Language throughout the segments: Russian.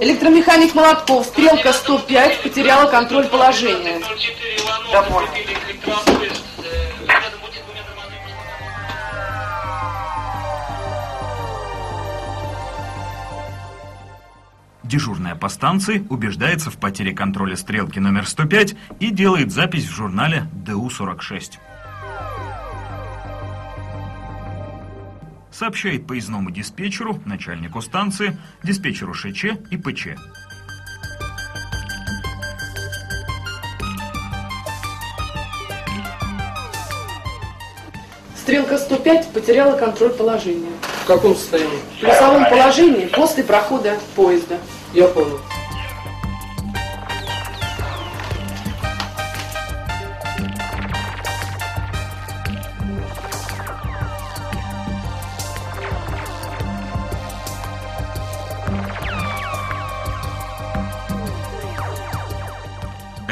Электромеханик Молотков, стрелка 105, потеряла контроль положения. Понял. Дежурная по станции убеждается в потере контроля стрелки номер 105 и делает запись в журнале ДУ-46. Сообщает поездному диспетчеру, начальнику станции, диспетчеру ШЧ и ПЧ. Стрелка 105 потеряла контроль положения. В каком состоянии? В плюсовом положении после прохода поезда. Я понял.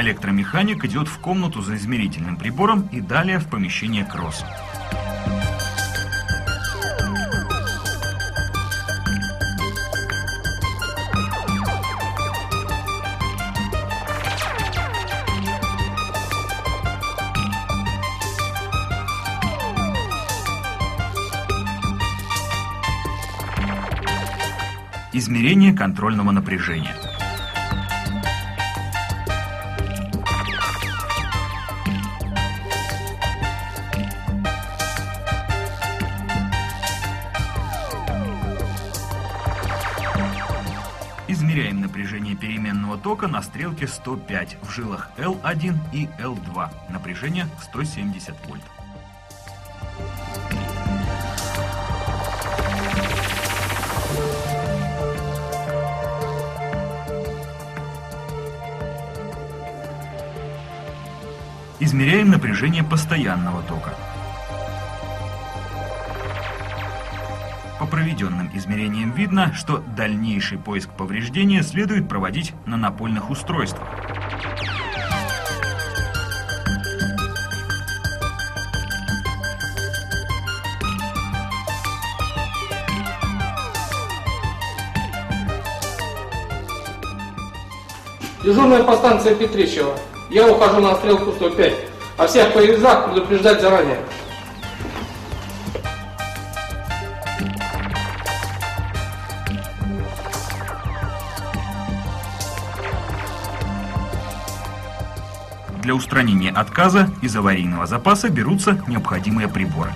Электромеханик идет в комнату за измерительным прибором и далее в помещение КРОС. Измерение контрольного напряжения. Измеряем напряжение переменного тока на стрелке 105 в жилах L1 и L2. Напряжение 170 вольт. Измеряем напряжение постоянного тока. По проведенным измерениям видно, что дальнейший поиск повреждения следует проводить на напольных устройствах. Дежурная по станции Петрищева. Я ухожу на стрелку 105. О всех поездах предупреждать заранее. Устранения отказа из аварийного запаса берутся необходимые приборы.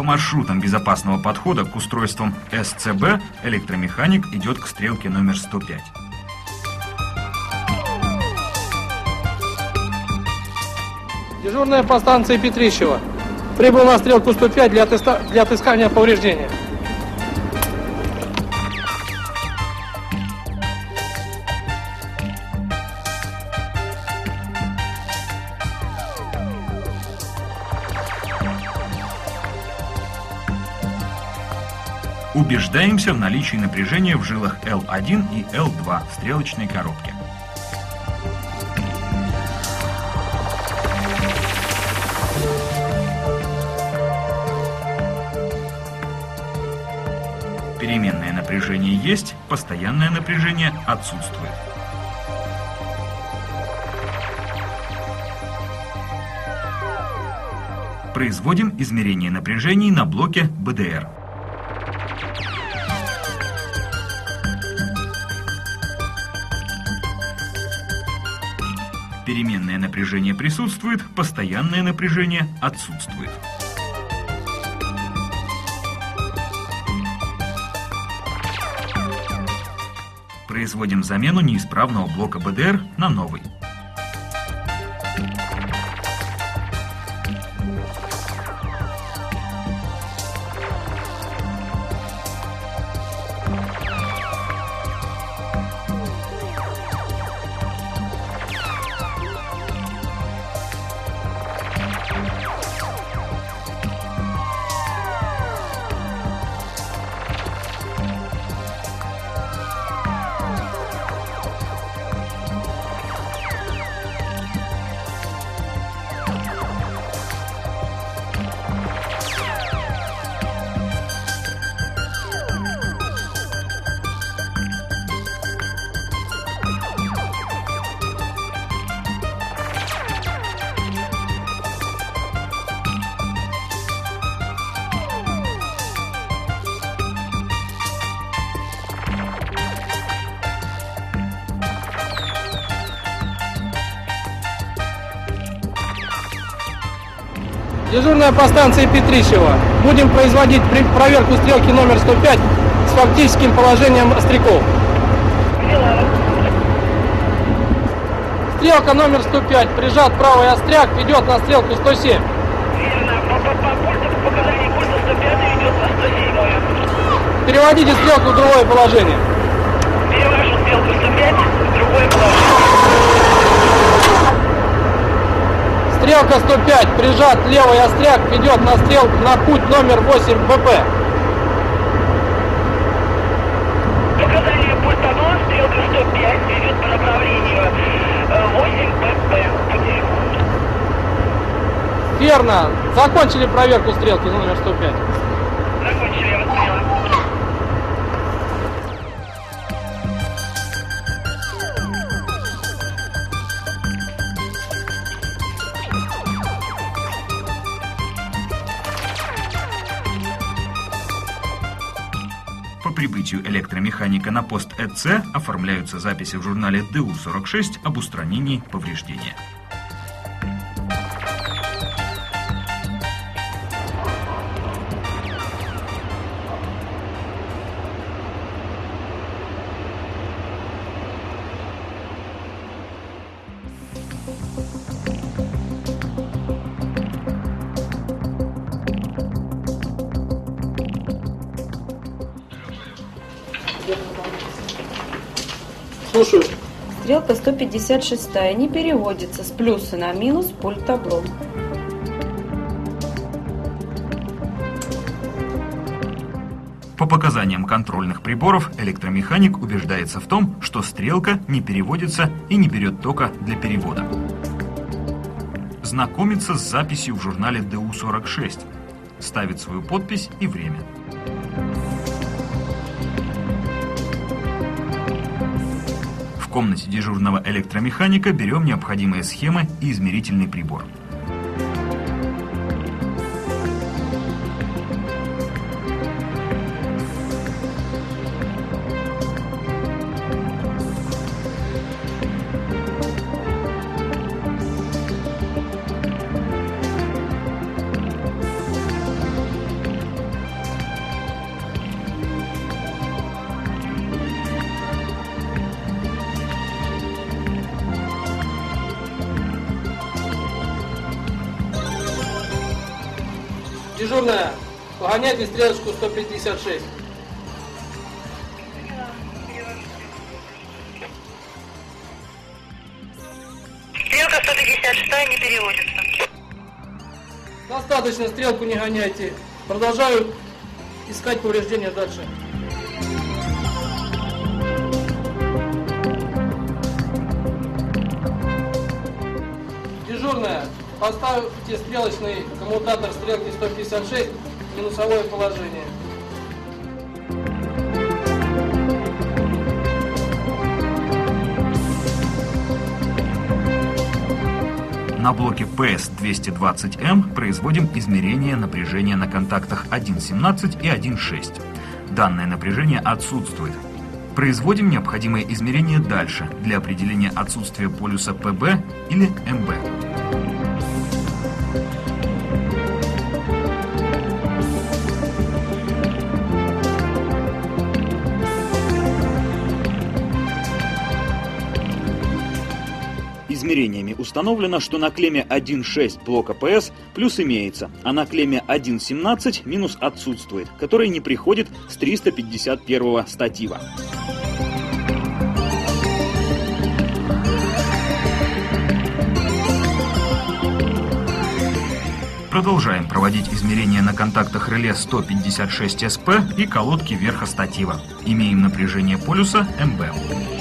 По маршрутам безопасного подхода к устройствам СЦБ электромеханик идет к стрелке номер 105. Дежурная по станции Петрищева. Прибыл на стрелку 105 для, отыска- для отыскания повреждения. Убеждаемся в наличии напряжения в жилах L1 и L2 стрелочной коробки. Переменное напряжение есть, постоянное напряжение отсутствует. Производим измерение напряжений на блоке БДР. Переменное напряжение присутствует, постоянное напряжение отсутствует. Производим замену неисправного блока БДР на новый. Дежурная по станции Петрищева. Будем производить проверку стрелки номер 105 с фактическим положением остряков. Стрелка номер 105, прижат правый остряк, ведет на стрелку 107. Верно. По, по, по пульту, по показанию пульта 105 идет на 107. Переводите стрелку в другое положение. Перевожу стрелку 105 в другое положение. Стрелка 105, прижат левый остряк, ведет на стрелку на путь номер 8 БП. Показания пульта 2, стрелка 105 идет по направлению э, 8 ПП. По телефону. Верно. Закончили проверку стрелки номер 105. Закончили, я вас поняла. Прибытию электромеханика на пост ЭЦ оформляются записи в журнале ДУ-46 об устранении повреждения. Слушаю. Стрелка 156 не переводится с плюса на минус пульт табло. По показаниям контрольных приборов, электромеханик убеждается в том, что стрелка не переводится и не берет тока для перевода. Знакомится с записью в журнале ДУ-46. Ставит свою подпись и время. В комнате дежурного электромеханика берем необходимые схемы и измерительный прибор. Дежурная, погоняйте стрелочку 156. Стрелка 156 не переводится. Достаточно, стрелку не гоняйте. Продолжаю искать повреждения дальше. Дежурная, поставьте стрелочный коммутатор стрелки 156 в минусовое положение. На блоке PS220M производим измерение напряжения на контактах 1.17 и 1.6. Данное напряжение отсутствует. Производим необходимые измерения дальше для определения отсутствия полюса ПБ или МБ. Измерениями установлено, что на клемме 1.6 блока ПС плюс имеется, а на клемме 1.17 минус отсутствует, который не приходит с 351 статива. Продолжаем проводить измерения на контактах реле 156 СП и колодки верха статива. Имеем напряжение полюса МБ.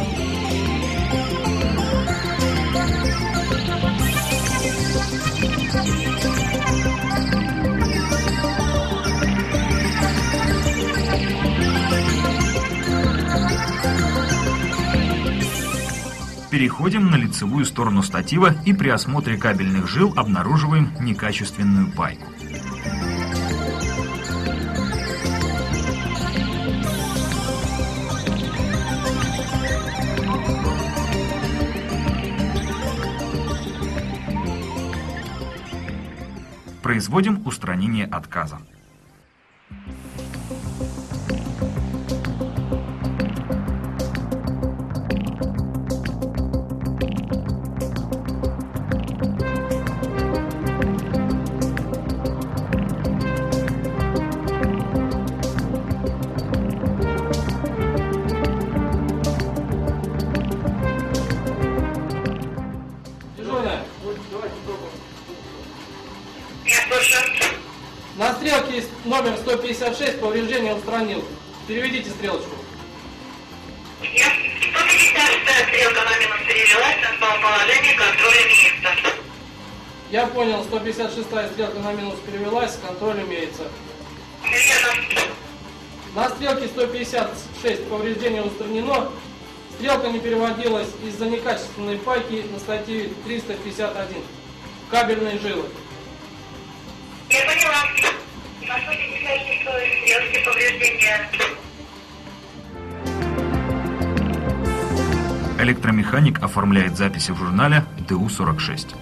Переходим на лицевую сторону статива и при осмотре кабельных жил обнаруживаем некачественную пайку. Производим устранение отказа. Номер 156, повреждение устранил. Переведите стрелочку. Я 156 стрелка на минус перевелась на положение контроля места. Я понял, 156 стрелка на минус перевелась, контроль имеется. Верно. На стрелке 156 повреждение устранено. Стрелка не переводилась из-за некачественной пайки на статье 351. Кабельные жилы. Я поняла. Электромеханик оформляет записи в журнале ДУ-46.